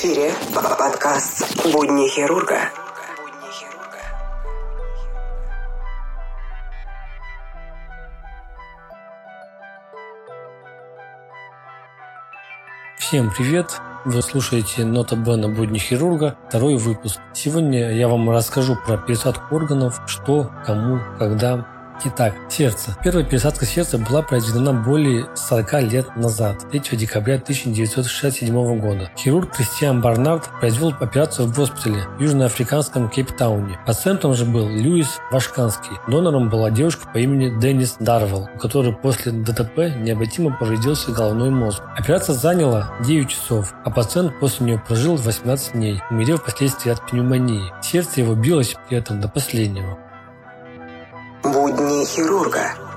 эфире подкаст «Будни хирурга». Всем привет! Вы слушаете Нота Бена Будни хирурга, второй выпуск. Сегодня я вам расскажу про пересадку органов, что, кому, когда Итак, сердце. Первая пересадка сердца была произведена более 40 лет назад, 3 декабря 1967 года. Хирург Кристиан Барнард произвел операцию в госпитале в южноафриканском Кейптауне. Пациентом же был Льюис Вашканский. Донором была девушка по имени Деннис Дарвелл, у которой после ДТП необратимо повредился головной мозг. Операция заняла 9 часов, а пациент после нее прожил 18 дней, умерев впоследствии от пневмонии. Сердце его билось при этом до последнего. Хирурга.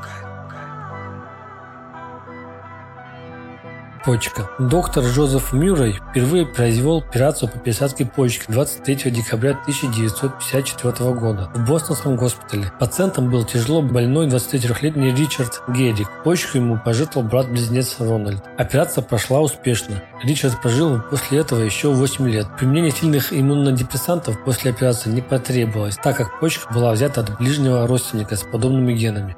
Почка. Доктор Джозеф Мюррей впервые произвел операцию по пересадке почки 23 декабря 1954 года в Бостонском госпитале. Пациентом был тяжело больной 23-летний Ричард Геррик. Почку ему пожертвовал брат-близнец Рональд. Операция прошла успешно. Ричард прожил после этого еще 8 лет. Применение сильных иммунодепрессантов после операции не потребовалось, так как почка была взята от ближнего родственника с подобными генами.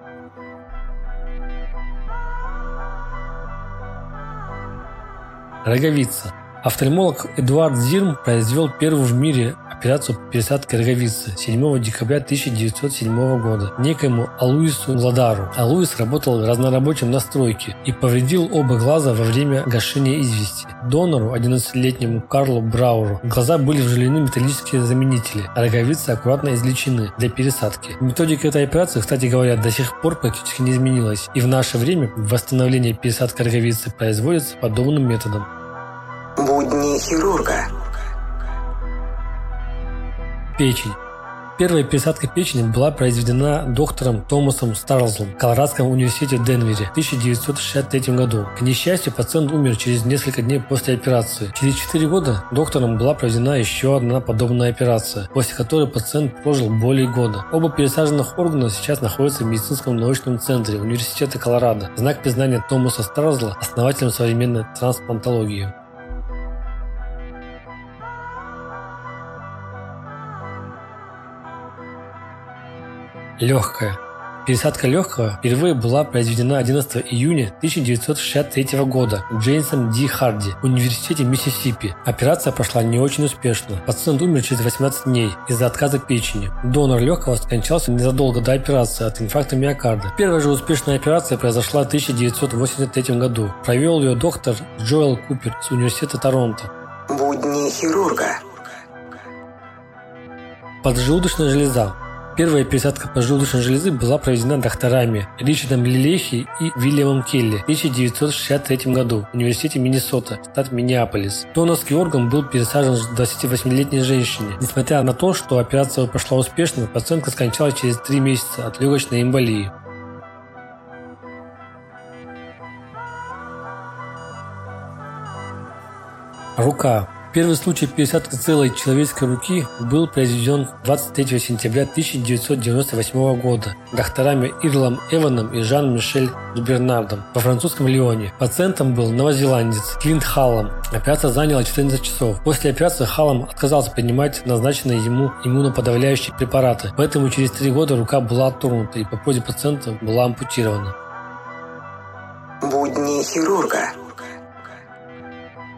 Роговица. Офтальмолог Эдуард Зирм произвел первую в мире операцию по пересадке роговицы 7 декабря 1907 года некоему Алуису Ладару. Алуис работал разнорабочим на стройке и повредил оба глаза во время гашения извести. Донору, 11-летнему Карлу Брауру, глаза были вживлены металлические заменители, а роговицы аккуратно излечены для пересадки. Методика этой операции, кстати говоря, до сих пор практически не изменилась, и в наше время восстановление пересадки роговицы производится подобным методом. Будни хирурга. Печень. Первая пересадка печени была произведена доктором Томасом Старлзом в Колорадском университете Денвере в 1963 году. К несчастью, пациент умер через несколько дней после операции. Через 4 года доктором была проведена еще одна подобная операция, после которой пациент прожил более года. Оба пересаженных органа сейчас находятся в медицинском научном центре Университета Колорадо. Знак признания Томаса Старлзла основателем современной трансплантологии. Легкая. Пересадка легкого впервые была произведена 11 июня 1963 года Джеймсом Ди Харди в университете Миссисипи. Операция прошла не очень успешно. Пациент умер через 18 дней из-за отказа печени. Донор легкого скончался незадолго до операции от инфаркта миокарда. Первая же успешная операция произошла в 1983 году. Провел ее доктор Джоэл Купер с университета Торонто. Будни хирурга. Поджелудочная железа. Первая пересадка поджелудочной железы была проведена докторами Ричардом Лилехи и Вильямом Келли в 1963 году в Университете Миннесота, штат Миннеаполис. Донорский орган был пересажен 28-летней женщине. Несмотря на то, что операция прошла успешно, пациентка скончалась через 3 месяца от легочной эмболии. Рука. Первый случай пересадки целой человеческой руки был произведен 23 сентября 1998 года докторами Ирлом Эваном и Жан-Мишель Бернардом во французском Лионе. Пациентом был новозеландец Клинт Халлом. Операция заняла 14 часов. После операции Халлом отказался принимать назначенные ему иммуноподавляющие препараты, поэтому через три года рука была отторгнута и по просьбе пациента была ампутирована. Будни хирурга.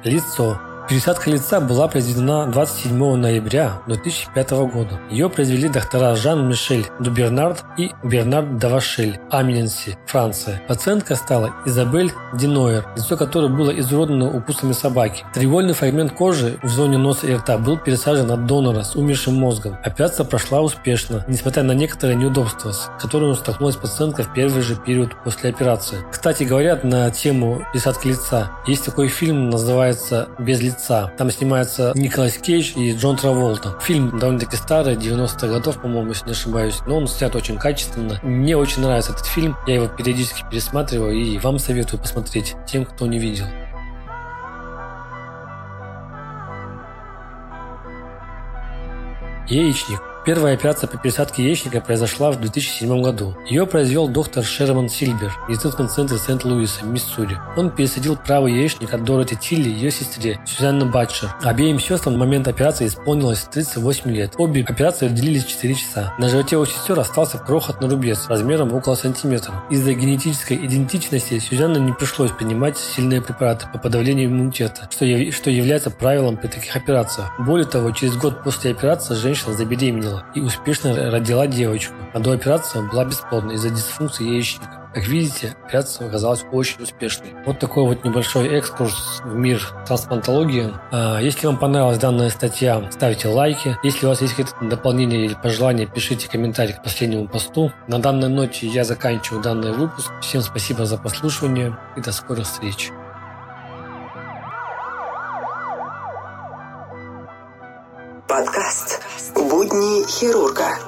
Лицо. Пересадка лица была произведена 27 ноября 2005 года. Ее произвели доктора Жан-Мишель Дубернард и Бернард Давашель, Аминенси, Франция. Пациентка стала Изабель Динойер, лицо которой было изуродовано укусами собаки. Треугольный фрагмент кожи в зоне носа и рта был пересажен от донора с умершим мозгом. Операция прошла успешно, несмотря на некоторые неудобства, с которыми столкнулась пациентка в первый же период после операции. Кстати, говорят на тему пересадки лица. Есть такой фильм, называется «Без лица» лица. Там снимается Николас Кейдж и Джон Траволта. Фильм довольно-таки старый, 90-х годов, по-моему, если не ошибаюсь. Но он снят очень качественно. Мне очень нравится этот фильм. Я его периодически пересматриваю и вам советую посмотреть тем, кто не видел. Яичник. Первая операция по пересадке яичника произошла в 2007 году. Ее произвел доктор Шерман Сильбер в медицинском центре Сент-Луиса, Миссури. Он пересадил правый яичник от Дороти Тилли и ее сестре Сюзанна Батчер. Обеим сестрам в момент операции исполнилось 38 лет. Обе операции длились 4 часа. На животе у сестер остался крохотный рубец размером около сантиметра. Из-за генетической идентичности Сюзанне не пришлось принимать сильные препараты по подавлению иммунитета, что, яв... что является правилом при таких операциях. Более того, через год после операции женщина забеременела и успешно родила девочку, а до операции была бесплодна из-за дисфункции яичника. Как видите, операция оказалась очень успешной. Вот такой вот небольшой экскурс в мир трансплантологии. А, если вам понравилась данная статья, ставьте лайки. Если у вас есть какие-то дополнения или пожелания, пишите комментарий к последнему посту. На данной ноте я заканчиваю данный выпуск. Всем спасибо за прослушивание и до скорых встреч. «Будни хирурга».